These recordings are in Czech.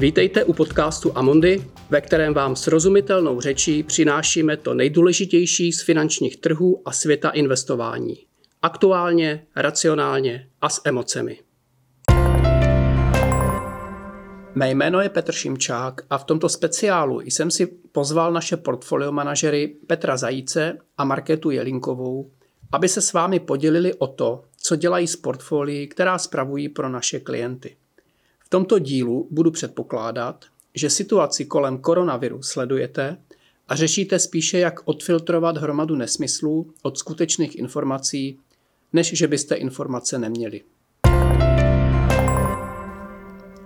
Vítejte u podcastu Amondy, ve kterém vám srozumitelnou řečí přinášíme to nejdůležitější z finančních trhů a světa investování. Aktuálně, racionálně a s emocemi. Mé jméno je Petr Šimčák a v tomto speciálu jsem si pozval naše portfolio manažery Petra Zajíce a Marketu Jelinkovou, aby se s vámi podělili o to, co dělají s portfolií, která spravují pro naše klienty. Tomto dílu budu předpokládat, že situaci kolem koronaviru sledujete a řešíte spíše, jak odfiltrovat hromadu nesmyslů od skutečných informací, než že byste informace neměli.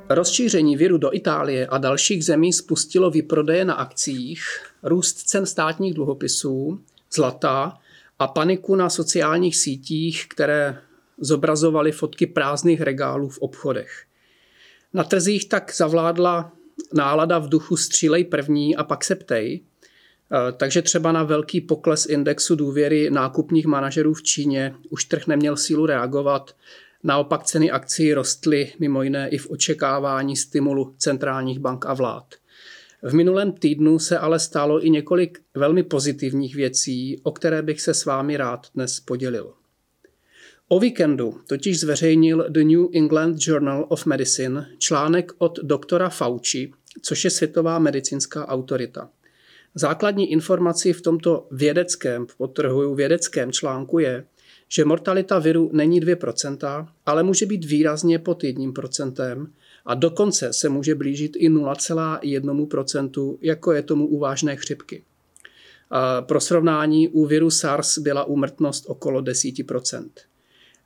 Rozšíření viru do Itálie a dalších zemí spustilo výprodeje na akcích, růst cen státních dluhopisů, zlata a paniku na sociálních sítích, které zobrazovaly fotky prázdných regálů v obchodech. Na trzích tak zavládla nálada v duchu střílej první a pak se ptej, eh, takže třeba na velký pokles indexu důvěry nákupních manažerů v Číně už trh neměl sílu reagovat, naopak ceny akcí rostly mimo jiné i v očekávání stimulu centrálních bank a vlád. V minulém týdnu se ale stalo i několik velmi pozitivních věcí, o které bych se s vámi rád dnes podělil. O víkendu totiž zveřejnil The New England Journal of Medicine článek od doktora Fauci, což je světová medicínská autorita. Základní informací v tomto vědeckém, potrhuju vědeckém článku je, že mortalita viru není 2%, ale může být výrazně pod 1% a dokonce se může blížit i 0,1%, jako je tomu u vážné chřipky. Pro srovnání u viru SARS byla úmrtnost okolo 10%.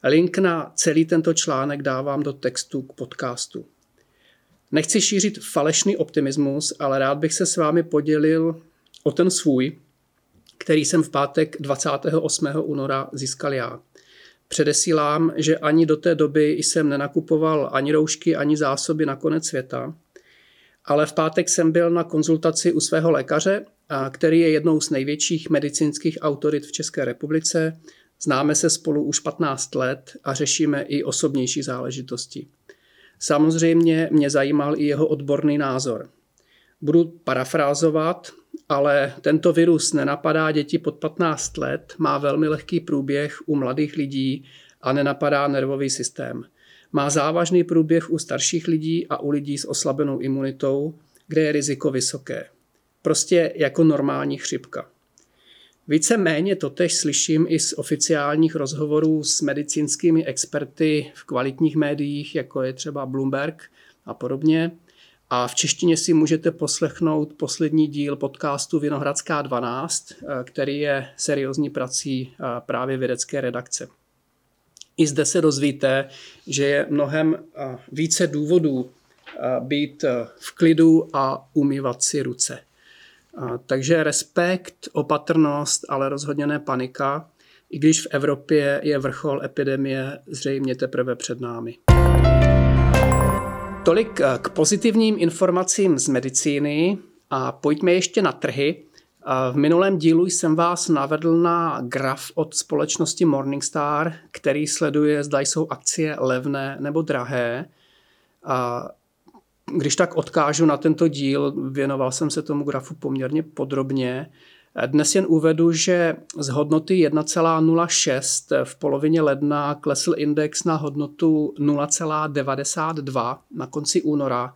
Link na celý tento článek dávám do textu k podcastu. Nechci šířit falešný optimismus, ale rád bych se s vámi podělil o ten svůj, který jsem v pátek 28. února získal já. Předesílám, že ani do té doby jsem nenakupoval ani roušky, ani zásoby na konec světa, ale v pátek jsem byl na konzultaci u svého lékaře, který je jednou z největších medicínských autorit v České republice. Známe se spolu už 15 let a řešíme i osobnější záležitosti. Samozřejmě mě zajímal i jeho odborný názor. Budu parafrázovat, ale tento virus nenapadá děti pod 15 let, má velmi lehký průběh u mladých lidí a nenapadá nervový systém. Má závažný průběh u starších lidí a u lidí s oslabenou imunitou, kde je riziko vysoké. Prostě jako normální chřipka. Více méně totež slyším i z oficiálních rozhovorů s medicínskými experty v kvalitních médiích, jako je třeba Bloomberg a podobně. A v češtině si můžete poslechnout poslední díl podcastu Vinohradská 12, eh, který je seriózní prací eh, právě vědecké redakce. I zde se dozvíte, že je mnohem eh, více důvodů být v klidu a umývat si ruce. Takže respekt, opatrnost, ale rozhodně ne panika, i když v Evropě je vrchol epidemie zřejmě teprve před námi. Tolik eh, k pozitivním informacím z medicíny a pojďme ještě na trhy. V minulém dílu jsem vás navedl na graf od společnosti Morningstar, který sleduje, zda jsou akcie levné nebo drahé. A když tak odkážu na tento díl, věnoval jsem se tomu grafu poměrně podrobně. Dnes jen uvedu, že z hodnoty 1,06 v polovině ledna klesl index na hodnotu 0,92 na konci února,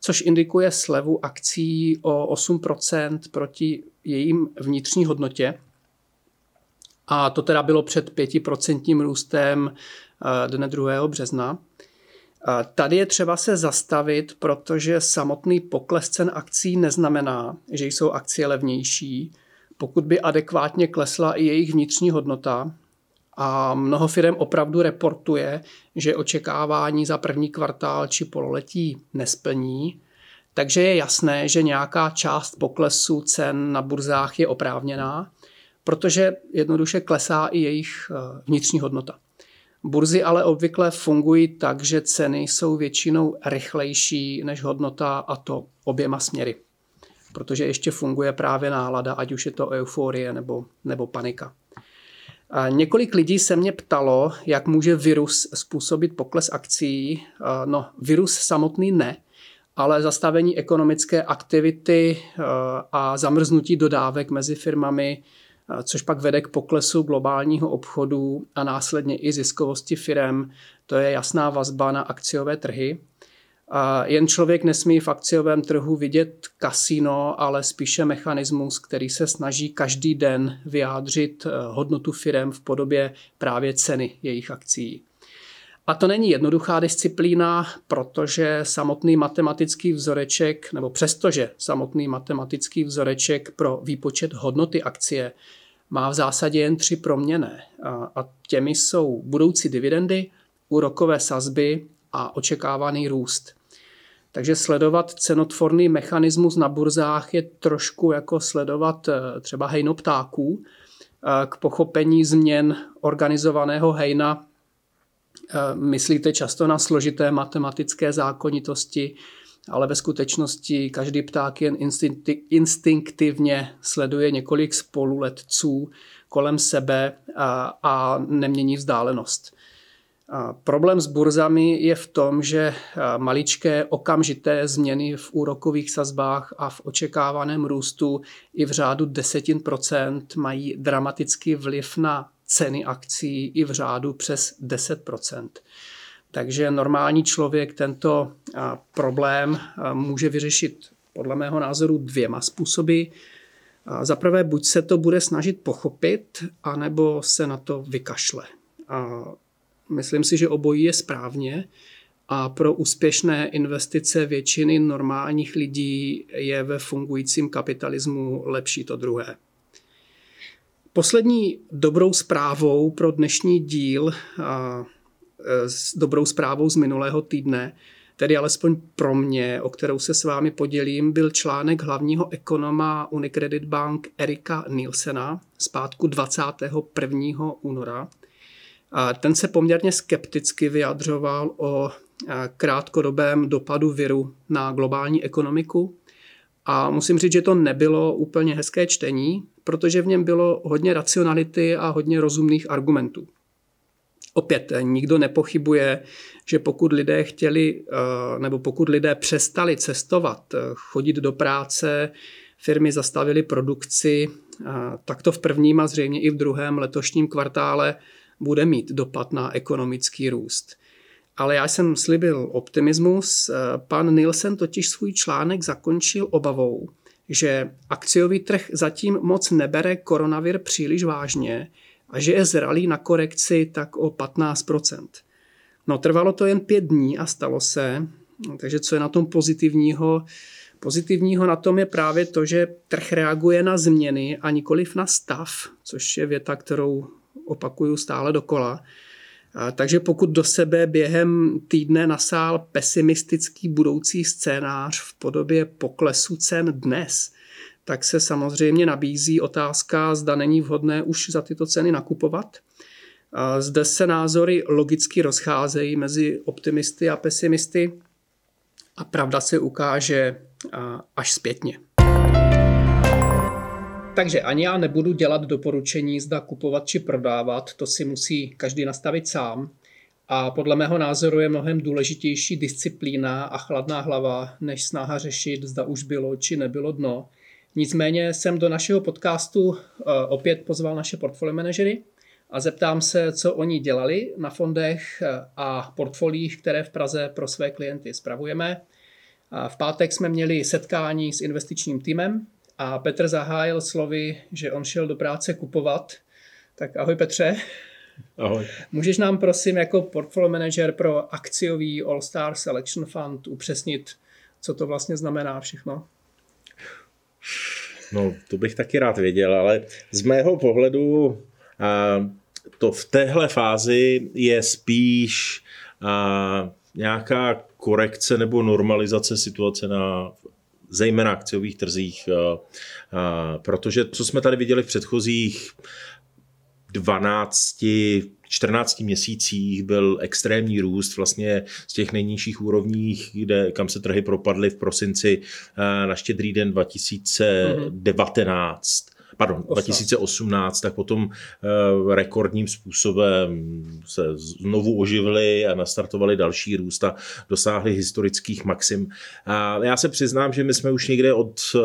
což indikuje slevu akcí o 8% proti jejím vnitřní hodnotě. A to teda bylo před 5% růstem eh, dne 2. března. Tady je třeba se zastavit, protože samotný pokles cen akcí neznamená, že jsou akcie levnější, pokud by adekvátně klesla i jejich vnitřní hodnota. A mnoho firm opravdu reportuje, že očekávání za první kvartál či pololetí nesplní, takže je jasné, že nějaká část poklesu cen na burzách je oprávněná, protože jednoduše klesá i jejich eh, vnitřní hodnota. Burzy ale obvykle fungují tak, že ceny jsou většinou rychlejší než hodnota a to oběma směry. Protože ještě funguje právě nálada, ať už je to euforie nebo, nebo panika. A několik lidí se mě ptalo, jak může virus způsobit pokles akcí. No, virus samotný ne, ale zastavení ekonomické aktivity a zamrznutí dodávek mezi firmami, což pak vede k poklesu globálního obchodu a následně i ziskovosti firm, to je jasná vazba na akciové trhy. Jen člověk nesmí v akciovém trhu vidět kasino, ale spíše mechanismus, který se snaží každý den vyjádřit eh, hodnotu firm v podobě právě ceny jejich akcí. A to není jednoduchá disciplína, protože samotný matematický vzoreček, nebo přestože samotný matematický vzoreček pro výpočet hodnoty akcie má v zásadě jen tři proměné. A těmi jsou budoucí dividendy, úrokové sazby a očekávaný růst. Takže sledovat cenotvorný mechanismus na burzách je trošku jako sledovat eh, třeba hejno ptáků. Eh, k pochopení změn organizovaného hejna Eh, myslíte často na složité matematické zákonitosti, ale ve skutečnosti každý pták jen instinktivně sleduje několik spoluletců kolem sebe a, a nemění vzdálenost. A problém s burzami je v tom, že maličké okamžité změny v úrokových sazbách a v očekávaném růstu i v řádu desetin procent mají dramatický vliv na ceny akcí i v řádu přes 10 Takže normální člověk tento problém může vyřešit podle mého názoru dvěma způsoby. Za prvé, buď se to bude snažit pochopit, anebo se na to vykašle. A myslím si, že obojí je správně a pro úspěšné investice většiny normálních lidí je ve fungujícím kapitalismu lepší to druhé. Poslední dobrou zprávou pro dnešní díl, s dobrou zprávou z minulého týdne, tedy alespoň pro mě, o kterou se s vámi podělím, byl článek hlavního ekonoma Unicredit Bank Erika Nielsena z pátku 21. února. A ten se poměrně skepticky vyjadřoval o krátkodobém dopadu viru na globální ekonomiku a musím říct, že to nebylo úplně hezké čtení, protože v něm bylo hodně racionality a hodně rozumných argumentů. Opět nikdo nepochybuje, že pokud lidé chtěli, eh, nebo pokud lidé přestali cestovat, eh, chodit do práce, firmy zastavily produkci, eh, tak to v prvním a zřejmě i v druhém letošním kvartále bude mít dopad na ekonomický růst. Ale já jsem slibil optimismus. Pan Nielsen totiž svůj článek zakončil obavou, že akciový trh zatím moc nebere koronavir příliš vážně a že je zralý na korekci tak o 15%. No trvalo to jen pět dní a stalo se, takže co je na tom pozitivního? Pozitivního na tom je právě to, že trh reaguje na změny a nikoliv na stav, což je věta, kterou opakuju stále dokola. Takže pokud do sebe během týdne nasál pesimistický budoucí scénář v podobě poklesu cen dnes, tak se samozřejmě nabízí otázka, zda není vhodné už za tyto ceny nakupovat. Zde se názory logicky rozcházejí mezi optimisty a pesimisty a pravda se ukáže až zpětně. Takže ani já nebudu dělat doporučení, zda kupovat či prodávat, to si musí každý nastavit sám. A podle mého názoru je mnohem důležitější disciplína a chladná hlava, než snaha řešit, zda už bylo či nebylo dno. Nicméně jsem do našeho podcastu eh, opět pozval naše portfolio manažery a zeptám se, co oni dělali na fondech eh, a portfoliích, které v Praze pro své klienty spravujeme. V pátek jsme měli setkání s investičním týmem, a Petr zahájil slovy, že on šel do práce kupovat. Tak ahoj Petře. Ahoj. Můžeš nám prosím jako portfolio manager pro akciový All Star Selection Fund upřesnit, co to vlastně znamená všechno? No, to bych taky rád věděl, ale z mého pohledu a, to v téhle fázi je spíš a, nějaká korekce nebo normalizace situace na zejména akciových trzích, eh, eh, protože co jsme tady viděli v předchozích 12, 14 měsících byl extrémní růst vlastně z těch nejnižších úrovních, kde, kam se trhy propadly v prosinci eh, na štědrý den 2019. pardon, 2018, tak potom uh, rekordním způsobem se znovu oživili a nastartovali další růst a dosáhli historických maxim. A já se přiznám, že my jsme už někde od uh,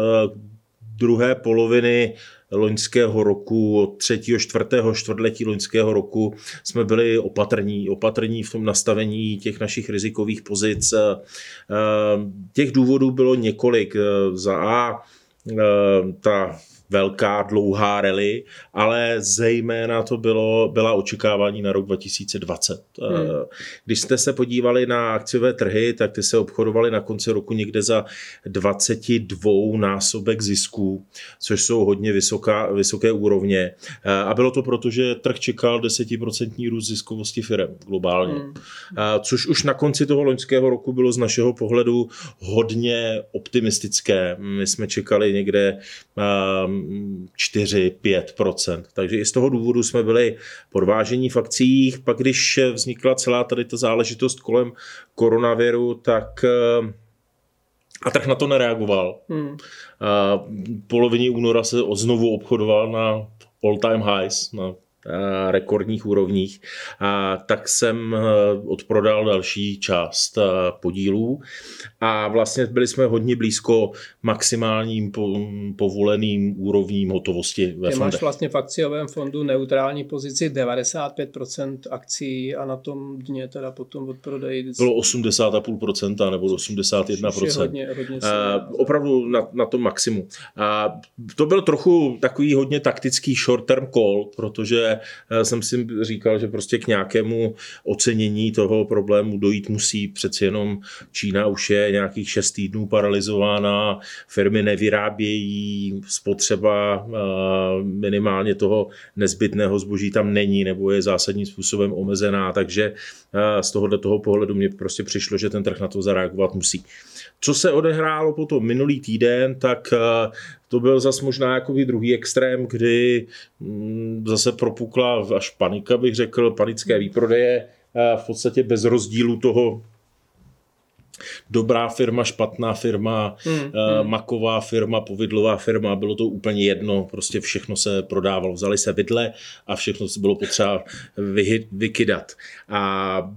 druhé poloviny loňského roku, od třetího, čtvrtého, čtvrtletí loňského roku jsme byli opatrní, opatrní v tom nastavení těch našich rizikových pozic. Těch důvodů bylo několik. Za A ta velká, dlouhá rally, ale zejména to bylo, byla očekávání na rok 2020. Hmm. Když jste se podívali na akciové trhy, tak ty se obchodovaly na konci roku někde za 22 násobek zisků, což jsou hodně vysoká, vysoké úrovně. A bylo to proto, že trh čekal 10% růst ziskovosti firm globálně. Hmm. Což už na konci toho loňského roku bylo z našeho pohledu hodně optimistické. My jsme čekali někde 4-5%. Takže i z toho důvodu jsme byli podvážení v akcích. Pak když vznikla celá tady ta záležitost kolem koronaviru, tak eh, a trh na to nereagoval. Hmm. A polovině února se znovu obchodoval na all-time highs, na rekordních úrovních, a tak jsem eh, odprodal další část eh, podílů a vlastně byli jsme hodně blízko maximálním povoleným úrovním hotovosti ve Ty máš vlastně v akciovém fondu neutrální pozici 95% akcí a na tom dně teda potom od prodeji... Bylo 80,5% nebo 81%. Hodně, hodně uh, opravdu na, na tom maximu. A to byl trochu takový hodně taktický short term call, protože jsem si říkal, že prostě k nějakému ocenění toho problému dojít musí. Přeci jenom Čína už je nějakých šest týdnů paralizována, firmy nevyrábějí, spotřeba minimálně toho nezbytného zboží tam není nebo je zásadním způsobem omezená, takže z tohohle toho pohledu mě prostě přišlo, že ten trh na to zareagovat musí. Co se odehrálo potom minulý týden, tak to byl zase možná jako druhý extrém, kdy mm, zase propukla až panika, bych řekl, panické výprodeje, v podstatě bez rozdílu toho, dobrá firma, špatná firma, hmm, hmm. maková firma, povidlová firma, bylo to úplně jedno, prostě všechno se prodávalo. Vzali se vidle a všechno se bylo potřeba vy, vykydat. A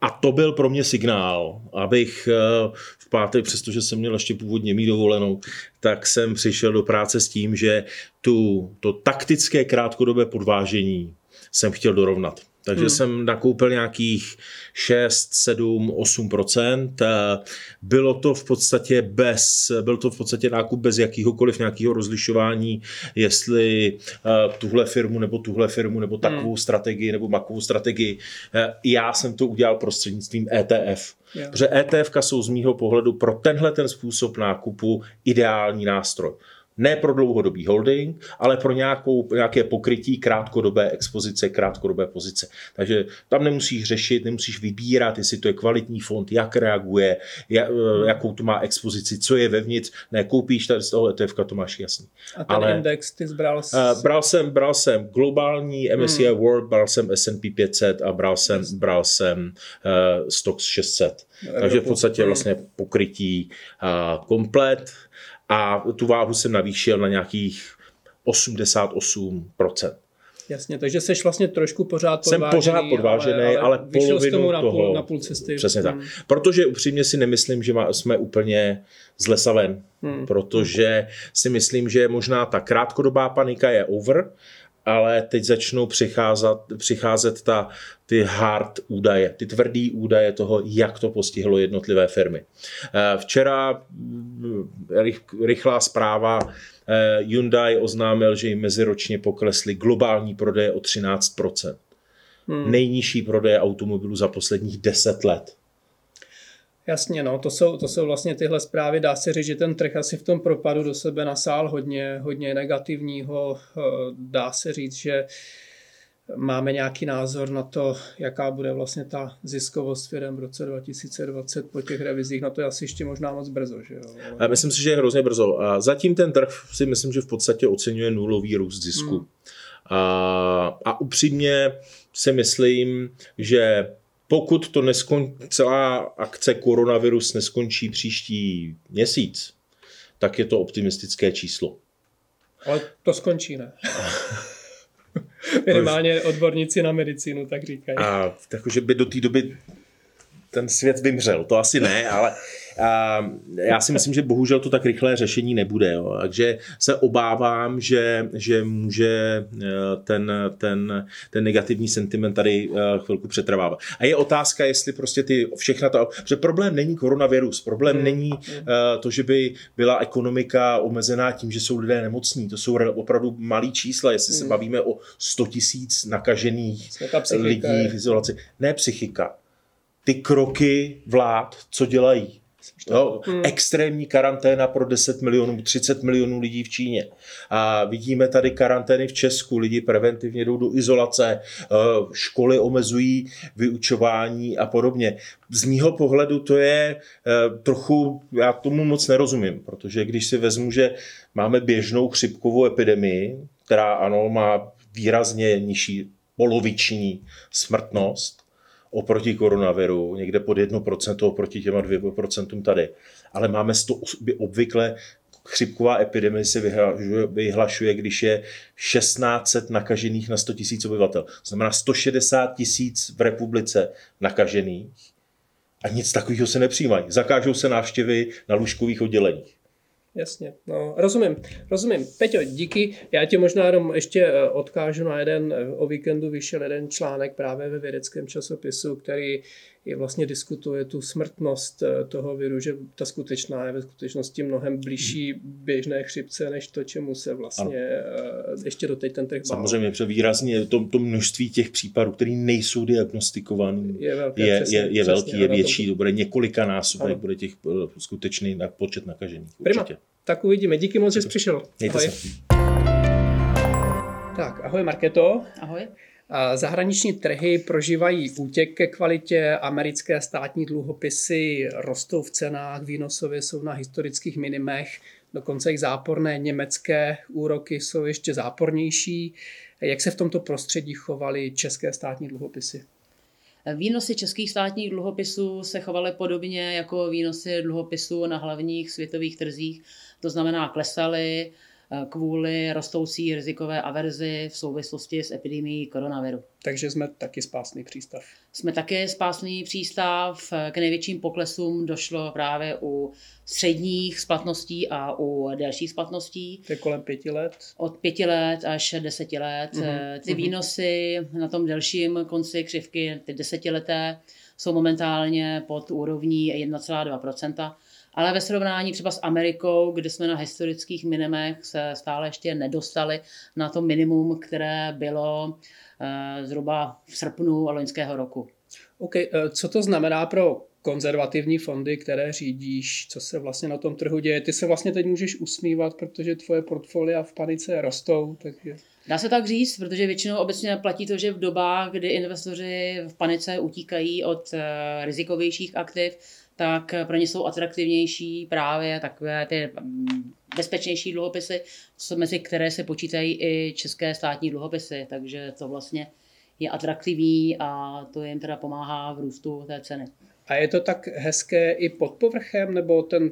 a to byl pro mě signál, abych eh, v pátek, přestože jsem měl ještě původně mít dovolenou, tak jsem přišel do práce s tím, že tu, to taktické krátkodobé podvážení jsem chtěl dorovnat. Takže hmm. jsem nakoupil nějakých 6, 7, 8% Bylo to v podstatě bez, byl to v podstatě nákup bez jakýhokoliv nějakého rozlišování, jestli uh, tuhle firmu nebo tuhle firmu nebo takovou hmm. strategii nebo makovou strategii. Uh, já jsem to udělal prostřednictvím ETF. Yeah. Protože ETF jsou z mýho pohledu pro tenhle ten způsob nákupu ideální nástroj ne pro dlouhodobý holding, ale pro nějakou, nějaké pokrytí krátkodobé expozice, krátkodobé pozice. Takže tam nemusíš řešit, nemusíš vybírat, jestli to je kvalitní fond, jak reaguje, jak, jakou to má expozici, co je vevnitř. Ne, koupíš tady z toho ETF, to máš jasný. A ten ale, index ty zbral? S... Uh, bral, jsem, bral jsem globální MSCI hmm. World, bral jsem S&P 500 a bral jsem, bral jsem uh, Stocks 600. Takže v podstatě vlastně pokrytí uh, komplet a tu váhu jsem navýšil na nějakých 88%. Jasně, takže jsi vlastně trošku pořád podvážený. Jsem pořád podvážený, ale, ale, ale polovinu tomu na toho. Půl, na půl cesty. Přesně hmm. tak. Protože upřímně si nemyslím, že má, jsme úplně z lesa ven. Hmm. Protože si myslím, že možná ta krátkodobá panika je over, ale teď začnou přicházet, přicházet ta, ty hard údaje, ty tvrdý údaje toho, jak to postihlo jednotlivé firmy. Eh, včera mm, rychlá zpráva, eh, Hyundai oznámil, že jim meziročně poklesly globální prodeje o 13%. Hmm. Nejnižší prodeje automobilů za posledních 10 let. Jasně, no, to jsou, to jsou vlastně tyhle zprávy. Dá se říct, že ten trh asi v tom propadu do sebe nasál hodně, hodně negativního. Eh, dá se říct, že máme nějaký názor na to, jaká bude vlastně ta ziskovost firm v roce 2020 po těch revizích. Na to je asi ještě možná moc brzo. Že jo? Ale... Myslím si, že je hrozně brzo. A zatím ten trh si myslím, že v podstatě oceňuje nulový růst zisku. Hmm. A, a upřímně si myslím, že pokud to neskon, celá akce koronavirus neskončí příští měsíc, tak je to optimistické číslo. Ale to skončí, ne? Minimálně odborníci na medicínu tak říkají. A takže by do té doby ten svět vymřel. To asi ne, ale a já si myslím, že bohužel to tak rychlé řešení nebude. Jo. Takže se obávám, že, že může eh, ten, ten, ten negativní sentiment tady eh, chvilku přetrvávat. A je otázka, jestli prostě ty všechna to... Protože problém není koronavirus, problém hmm. není uh, to, že by byla ekonomika omezená tím, že jsou lidé nemocní. To jsou opravdu malý čísla, jestli hmm. se bavíme o 100 tisíc nakažených lidí v izolaci. Ne psychika. Ty kroky vlád, co dělají Jo, hmm. Extrémní karanténa pro 10 milionů, 30 milionů lidí v Číně. A vidíme tady karantény v Česku, lidi preventivně jdou do izolace, eh, školy omezují vyučování a podobně. Z mýho pohledu to je eh, trochu, já tomu moc nerozumím, protože když si vezmu, že máme běžnou chřipkovou epidemii, která ano, má výrazně nižší poloviční smrtnost, oproti koronaviru, někde pod 1% oproti těma 2% tady. Ale máme to obvykle chřipková epidemie se vyhlašuje, vyhlašuje, když je 1600 nakažených na 100 000 obyvatel. To znamená 160 tisíc v republice nakažených a nic takového se nepřijímají. Zakážou se návštěvy na lůžkových odděleních. Jasně, no, rozumím, rozumím. Peťo, díky. Já tě možná jenom ještě eh, odkážu na jeden, eh, o víkendu vyšel jeden článek právě ve vědeckém časopisu, který je vlastně diskutuje tu smrtnost eh, toho viru, že ta skutečná je ve skutečnosti mnohem blížší běžné chřipce, než to, čemu se vlastně ano. ještě doteď ten trh bál. Samozřejmě, protože výrazně to, to množství těch případů, které nejsou diagnostikované, je, velké, je, přesně, je, je přesně, velký, je větší, to bude několika násobek, bude těch skutečný počet nakažených. Prima. Určitě. Tak uvidíme. Díky moc, že jsi přišel. Mějte ahoj. Se. Tak, ahoj Marketo. Ahoj. Zahraniční trhy prožívají útěk ke kvalitě, americké státní dluhopisy rostou v cenách, výnosově jsou na historických minimech, dokonce i záporné německé úroky jsou ještě zápornější. Jak se v tomto prostředí chovaly české státní dluhopisy? Výnosy českých státních dluhopisů se chovaly podobně jako výnosy dluhopisů na hlavních světových trzích, to znamená klesaly kvůli rostoucí rizikové averzi v souvislosti s epidemií koronaviru. Takže jsme taky spásný přístav. Jsme taky spásný přístav. K největším poklesům došlo právě u středních splatností a u delších splatností. To je kolem pěti let? Od pěti let až deseti let. Mm-hmm. Ty výnosy na tom delším konci křivky, ty desetileté, jsou momentálně pod úrovní 1,2%. Ale ve srovnání třeba s Amerikou, kde jsme na historických minimech se stále ještě nedostali na to minimum, které bylo eh, zhruba v srpnu loňského roku. OK, eh, co to znamená pro konzervativní fondy, které řídíš, co se vlastně na tom trhu děje. Ty se vlastně teď můžeš usmívat, protože tvoje portfolia v panice rostou, takže... Dá se tak říct, protože většinou obecně platí to, že v dobách, kdy investoři v panice utíkají od uh, rizikovějších aktiv, tak pro ně jsou atraktivnější právě takové ty mm, bezpečnější dluhopisy, mezi které se počítají i české státní dluhopisy, takže to vlastně je atraktivní a to jim teda pomáhá v růstu té ceny. A je to tak hezké i pod povrchem, nebo ten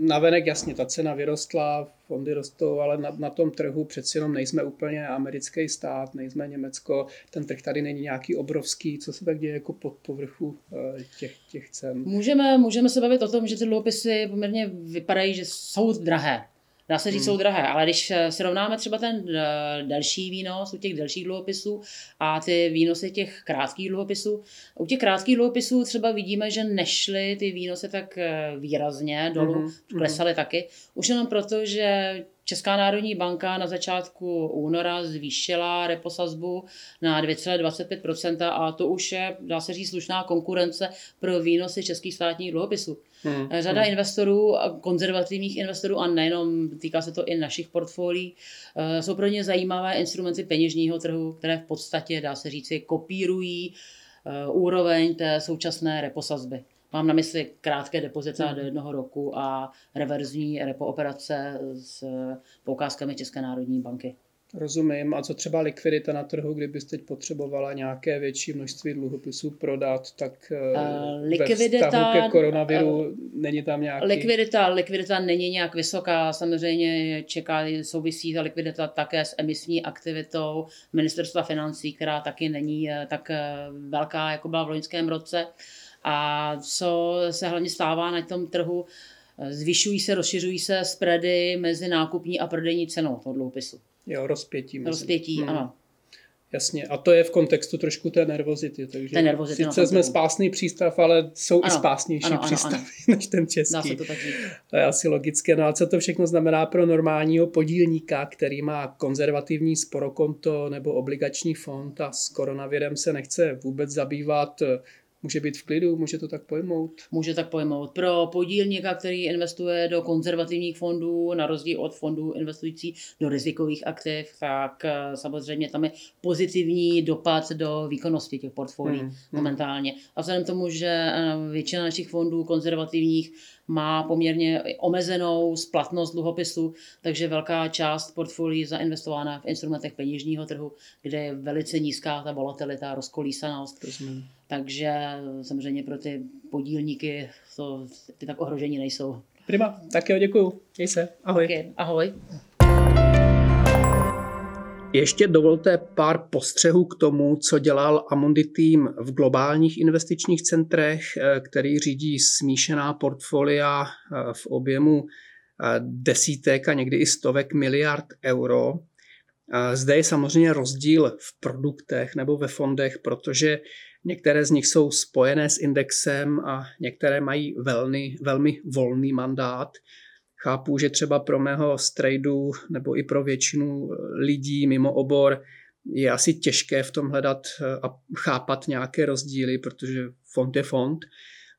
navenek, jasně, ta cena vyrostla, fondy rostou, ale na, na tom trhu přeci jenom nejsme úplně americký stát, nejsme Německo, ten trh tady není nějaký obrovský, co se tak děje jako pod povrchu eh, těch, těch cen? Můžeme, můžeme se bavit o tom, že ty dluhopisy poměrně vypadají, že jsou drahé. Dá se říct, hmm. jsou drahé, ale když eh, srovnáme třeba ten eh, delší výnos u těch delších dluhopisů a ty výnosy těch krátkých dluhopisů, u těch krátkých dluhopisů třeba vidíme, že nešly ty výnosy tak eh, výrazně dolů, hmm. klesaly hmm. taky. Už jenom proto, že Česká národní banka na začátku února zvýšila reposazbu na 2,25% a to už je, dá se říct, slušná konkurence pro výnosy českých státních dluhopisů. Hmm. Řada hmm. investorů, konzervativních investorů a nejenom, týká se to i našich portfolií, eh, jsou pro ně zajímavé instrumenty peněžního trhu, které v podstatě, dá se říct, kopírují eh, úroveň té současné reposazby. Mám na mysli krátké depozita hmm. do jednoho roku a reverzní repo operace s poukázkami České národní banky. Rozumím. A co třeba likvidita na trhu, kdybyste teď potřebovala nějaké větší množství dluhopisů prodat, tak uh, likvidita, ve ke koronaviru uh, není tam nějaký... Likvidita, likvidita není nějak vysoká. Samozřejmě čeká, souvisí ta likvidita také s emisní aktivitou ministerstva financí, která taky není tak velká, jako byla v loňském roce. A co se hlavně stává na tom trhu, zvyšují se, rozšiřují se spready mezi nákupní a prodejní cenou toho dluhopisu. Jo, rozpětí. Myslím. Rozpětí, hmm. ano. Jasně, a to je v kontextu trošku té nervozity. Takže té nervozity sice jsme spásný přístav, ale jsou ano, i spásnější ano, přístavy ano, ano. než ten český. Dá se to tak. To je asi logické. No a co to všechno znamená pro normálního podílníka, který má konzervativní sporokonto nebo obligační fond a s koronavirem se nechce vůbec zabývat, Může být v klidu, může to tak pojmout? Může tak pojmout. Pro podílníka, který investuje do konzervativních fondů, na rozdíl od fondů investující do rizikových aktiv, tak eh, samozřejmě tam je pozitivní dopad do výkonnosti těch portfolií hmm, hmm. momentálně. A vzhledem k tomu, že eh, většina našich fondů konzervativních má poměrně omezenou splatnost dluhopisu, takže velká část portfolií zainvestována v instrumentech peněžního trhu, kde je velice nízká ta volatilita, rozkolísanost. Takže samozřejmě pro ty podílníky to, ty tak ohrožení nejsou. Prima, tak jo, děkuju. Měj se. Ahoj. Okay, ahoj. Ještě dovolte pár postřehů k tomu, co dělal Amundi tým v globálních investičních centrech, eh, který řídí smíšená portfolia eh, v objemu eh, desítek a někdy i stovek miliard euro. Zde je samozřejmě rozdíl v produktech nebo ve fondech, protože některé z nich jsou spojené s indexem a některé mají velmi, velmi volný mandát. Chápu, že třeba pro mého strejdu nebo i pro většinu lidí mimo obor je asi těžké v tom hledat a chápat nějaké rozdíly, protože fond je fond.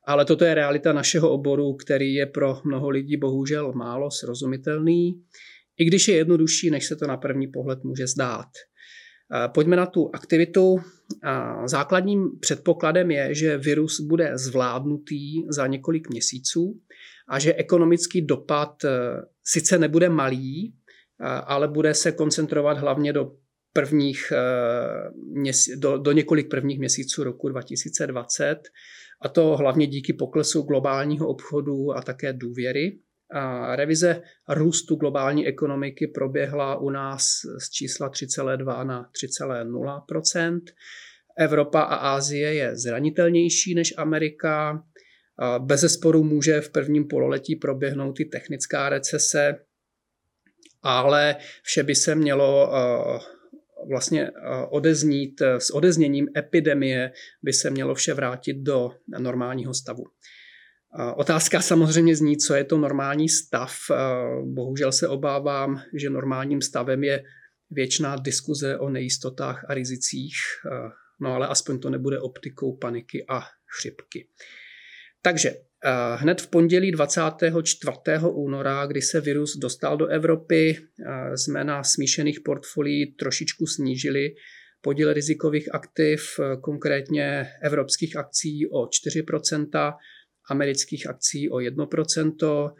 Ale toto je realita našeho oboru, který je pro mnoho lidí bohužel málo srozumitelný, i když je jednodušší, než se to na první pohled může zdát. Pojďme na tu aktivitu. Základním předpokladem je, že virus bude zvládnutý za několik měsíců a že ekonomický dopad eh, sice nebude malý, eh, ale bude se koncentrovat hlavně do prvních, eh, do, do několik prvních měsíců roku 2020 a to hlavně díky poklesu globálního obchodu a také důvěry. A revize růstu globální ekonomiky proběhla u nás z čísla 3,2 na 3,0% Evropa a Ázie je zranitelnější než Amerika. Bez zesporu může v prvním pololetí proběhnout i technická recese, ale vše by se mělo vlastně odeznít, s odezněním epidemie by se mělo vše vrátit do normálního stavu. Otázka samozřejmě zní, co je to normální stav. Bohužel se obávám, že normálním stavem je věčná diskuze o nejistotách a rizicích, no ale aspoň to nebude optikou paniky a chřipky. Takže hned v pondělí 24. února, kdy se virus dostal do Evropy, jsme na smíšených portfolií trošičku snížili podíl rizikových aktiv, konkrétně evropských akcí o 4%, amerických akcí o 1%,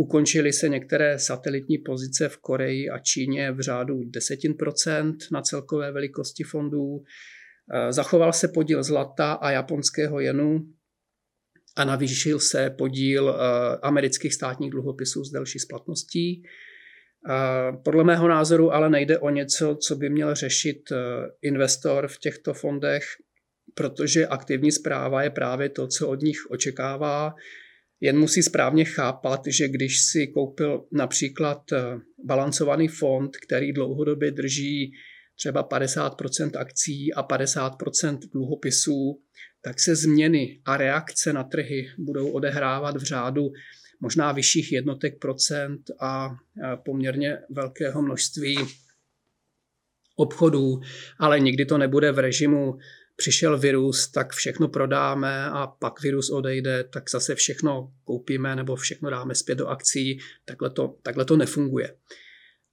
Ukončily se některé satelitní pozice v Koreji a Číně v řádu desetin procent na celkové velikosti fondů. Zachoval se podíl zlata a japonského jenu a navýšil se podíl amerických státních dluhopisů s delší splatností. Podle mého názoru ale nejde o něco, co by měl řešit investor v těchto fondech protože aktivní zpráva je právě to, co od nich očekává. Jen musí správně chápat, že když si koupil například eh, balancovaný fond, který dlouhodobě drží třeba 50% akcí a 50% dluhopisů, tak se změny a reakce na trhy budou odehrávat v řádu možná vyšších jednotek procent a poměrně velkého množství obchodů, ale nikdy to nebude v režimu přišel virus, tak všechno prodáme a pak virus odejde, tak zase všechno koupíme nebo všechno dáme zpět do akcí. Takhle to, takhle to nefunguje.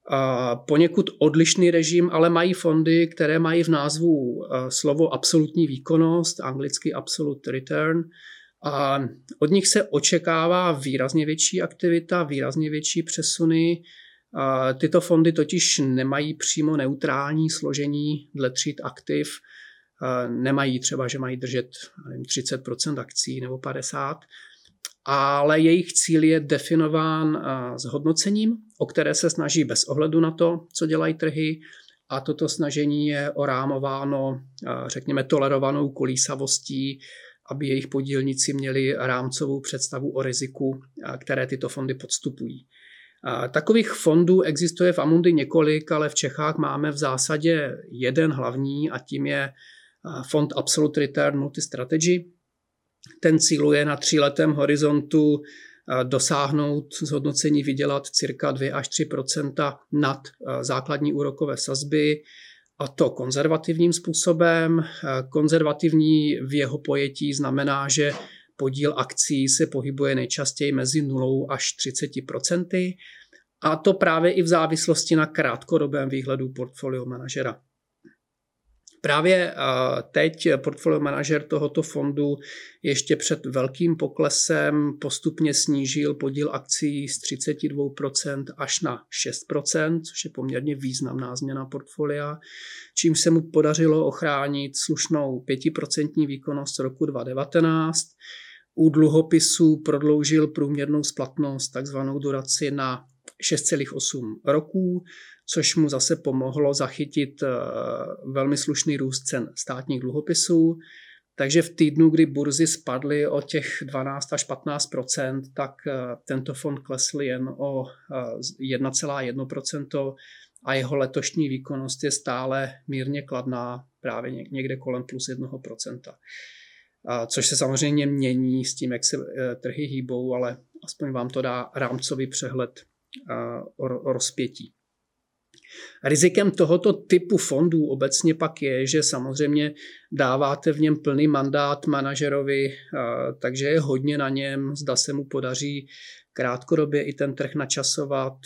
A poněkud odlišný režim, ale mají fondy, které mají v názvu eh, slovo absolutní výkonnost, anglicky absolute return. A od nich se očekává výrazně větší aktivita, výrazně větší přesuny. Tyto fondy totiž nemají přímo neutrální složení dle tříd aktiv, nemají třeba, že mají držet nevím, 30% akcí nebo 50%, ale jejich cíl je definován s hodnocením, o které se snaží bez ohledu na to, co dělají trhy, a toto snažení je orámováno, řekněme, tolerovanou kolísavostí, aby jejich podílníci měli rámcovou představu o riziku, které tyto fondy podstupují. Takových fondů existuje v Amundi několik, ale v Čechách máme v zásadě jeden hlavní a tím je fond Absolute Return Multi-Strategy. Ten cíluje na tříletém horizontu dosáhnout zhodnocení vydělat cirka 2 až 3% nad základní úrokové sazby a to konzervativním způsobem. Konzervativní v jeho pojetí znamená, že podíl akcí se pohybuje nejčastěji mezi 0 až 30% a to právě i v závislosti na krátkodobém výhledu portfolio manažera. Právě teď portfolio manažer tohoto fondu ještě před velkým poklesem postupně snížil podíl akcí z 32% až na 6%, což je poměrně významná změna portfolia, čím se mu podařilo ochránit slušnou 5% výkonnost roku 2019. U dluhopisů prodloužil průměrnou splatnost, takzvanou duraci na 6,8 roků, což mu zase pomohlo zachytit eh, velmi slušný růst cen státních dluhopisů. Takže v týdnu, kdy burzy spadly o těch 12 až 15% tak eh, tento fond klesl jen o 1,1 eh, a jeho letošní výkonnost je stále mírně kladná, právě někde kolem plus 1% Což se samozřejmě mění s tím, jak se trhy hýbou, ale aspoň vám to dá rámcový přehled o rozpětí. Rizikem tohoto typu fondů obecně pak je, že samozřejmě dáváte v něm plný mandát manažerovi, takže je hodně na něm, zda se mu podaří krátkodobě i ten trh načasovat.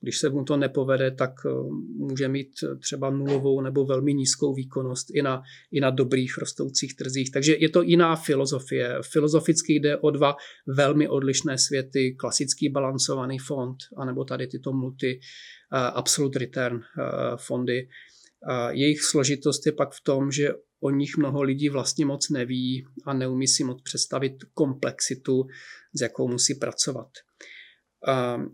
Když se mu to nepovede, tak e, může mít třeba nulovou nebo velmi nízkou výkonnost i na, i na dobrých rostoucích trzích. Takže je to jiná filozofie. Filozoficky jde o dva velmi odlišné světy, klasický balancovaný fond, anebo tady tyto multi absolute return fondy. Jejich složitost je pak v tom, že o nich mnoho lidí vlastně moc neví a neumí si moc představit komplexitu, s jakou musí pracovat.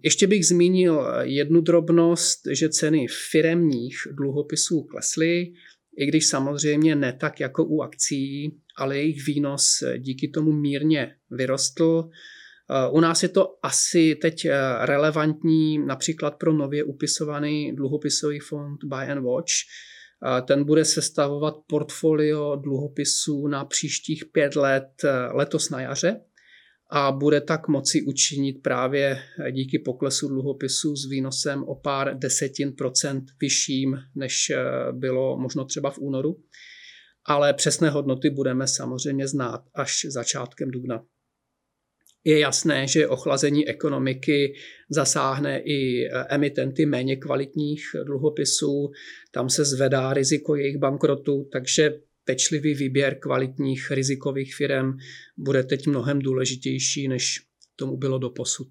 Ještě bych zmínil jednu drobnost, že ceny firemních dluhopisů klesly, i když samozřejmě ne tak jako u akcí, ale jejich výnos díky tomu mírně vyrostl. U nás je to asi teď eh, relevantní například pro nově upisovaný dluhopisový fond Buy and Watch. Ten bude sestavovat portfolio dluhopisů na příštích pět let eh, letos na jaře a bude tak moci učinit právě eh, díky poklesu dluhopisů s výnosem o pár desetin procent vyšším, než bylo možno třeba v únoru. Ale přesné hodnoty budeme samozřejmě znát až začátkem dubna. Je jasné, že ochlazení ekonomiky zasáhne i emitenty méně kvalitních dluhopisů, tam se zvedá riziko jejich bankrotu, takže pečlivý výběr kvalitních rizikových firm bude teď mnohem důležitější, než tomu bylo do posud.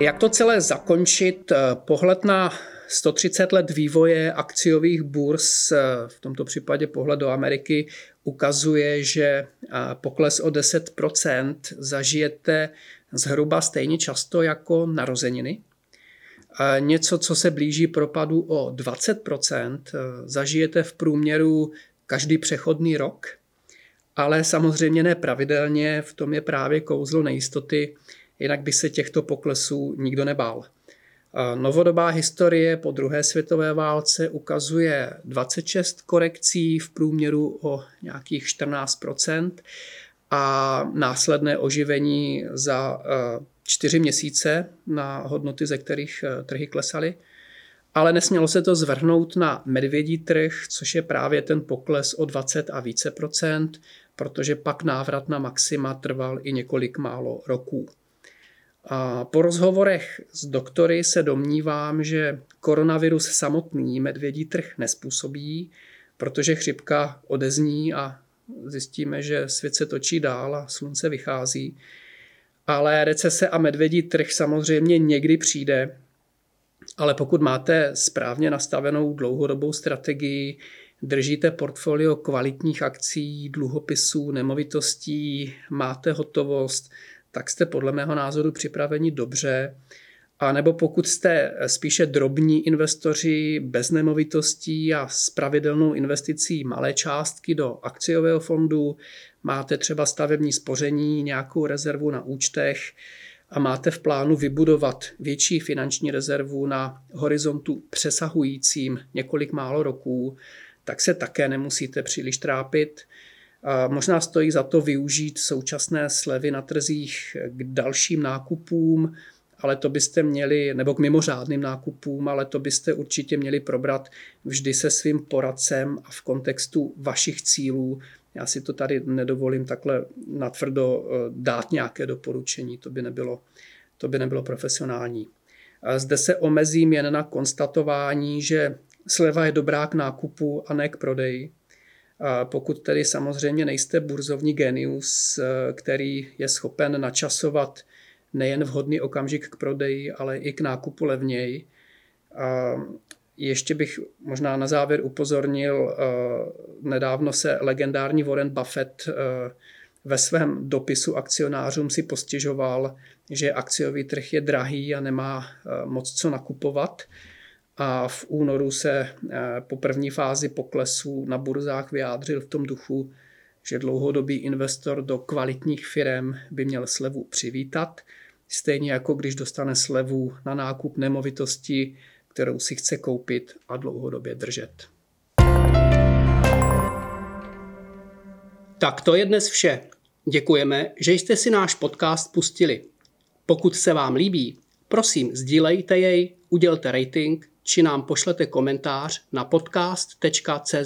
Jak to celé zakončit? Pohled na 130 let vývoje akciových burz, v tomto případě pohled do Ameriky, ukazuje, že pokles o 10% zažijete zhruba stejně často jako narozeniny. Něco, co se blíží propadu o 20%, zažijete v průměru každý přechodný rok, ale samozřejmě ne pravidelně, v tom je právě kouzlo nejistoty, jinak by se těchto poklesů nikdo nebál. Novodobá historie po druhé světové válce ukazuje 26 korekcí v průměru o nějakých 14% a následné oživení za eh, čtyři měsíce na hodnoty, ze kterých eh, trhy klesaly. Ale nesmělo se to zvrhnout na medvědí trh, což je právě ten pokles o 20 a více procent, protože pak návrat na maxima trval i několik málo roků. A po rozhovorech s doktory se domnívám, že koronavirus samotný medvědí trh nespůsobí, protože chřipka odezní a zjistíme, že svět se točí dál a slunce vychází. ale recese a medvědí trh samozřejmě někdy přijde. Ale pokud máte správně nastavenou dlouhodobou strategii, držíte portfolio kvalitních akcí, dluhopisů, nemovitostí, máte hotovost, tak jste podle mého názoru připraveni dobře. A nebo pokud jste spíše drobní investoři bez nemovitostí a s pravidelnou investicí malé částky do akciového fondu, máte třeba stavební spoření, nějakou rezervu na účtech a máte v plánu vybudovat větší finanční rezervu na horizontu přesahujícím několik málo roků, tak se také nemusíte příliš trápit. Možná stojí za to využít současné slevy na trzích k dalším nákupům, ale to byste měli, nebo k mimořádným nákupům, ale to byste určitě měli probrat vždy se svým poradcem a v kontextu vašich cílů. Já si to tady nedovolím takhle natvrdo eh, dát nějaké doporučení, to by nebylo, to by nebylo profesionální. Zde se omezím jen na konstatování, že sleva je dobrá k nákupu a ne k prodeji. Pokud tedy samozřejmě nejste burzovní genius, eh, který je schopen načasovat nejen vhodný okamžik k prodeji, ale i k nákupu levněji. Ještě bych možná na závěr upozornil, eh, nedávno se legendární Warren Buffett eh, ve svém dopisu akcionářům si postěžoval, že akciový trh je drahý a nemá moc co nakupovat a v únoru se eh, po první fázi poklesu na burzách vyjádřil v tom duchu, že dlouhodobý investor do kvalitních firm by měl slevu přivítat, stejně jako když dostane slevu na nákup nemovitosti, kterou si chce koupit a dlouhodobě držet. Tak to je dnes vše. Děkujeme, že jste si náš podcast pustili. Pokud se vám líbí, prosím sdílejte jej, udělte rating či nám pošlete komentář na podcast.cze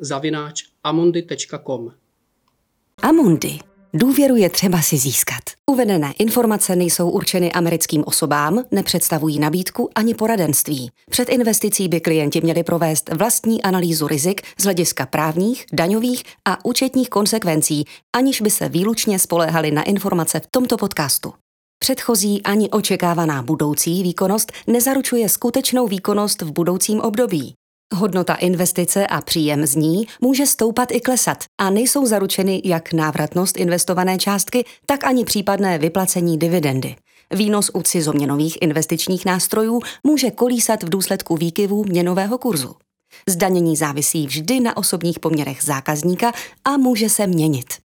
zavináč amundi.com. Amundi. Důvěru je třeba si získat. Uvedené informace nejsou určeny americkým osobám, nepředstavují nabídku ani poradenství. Před investicí by klienti měli provést vlastní analýzu rizik z hlediska právních, daňových a účetních konsekvencí, aniž by se výlučně spoléhali na informace v tomto podcastu. Předchozí ani očekávaná budoucí výkonnost nezaručuje skutečnou výkonnost v budoucím období. Hodnota investice a příjem z ní může stoupat i klesat a nejsou zaručeny jak návratnost investované částky, tak ani případné vyplacení dividendy. Výnos u cizoměnových investičních nástrojů může kolísat v důsledku výkyvů měnového kurzu. Zdanění závisí vždy na osobních poměrech zákazníka a může se měnit.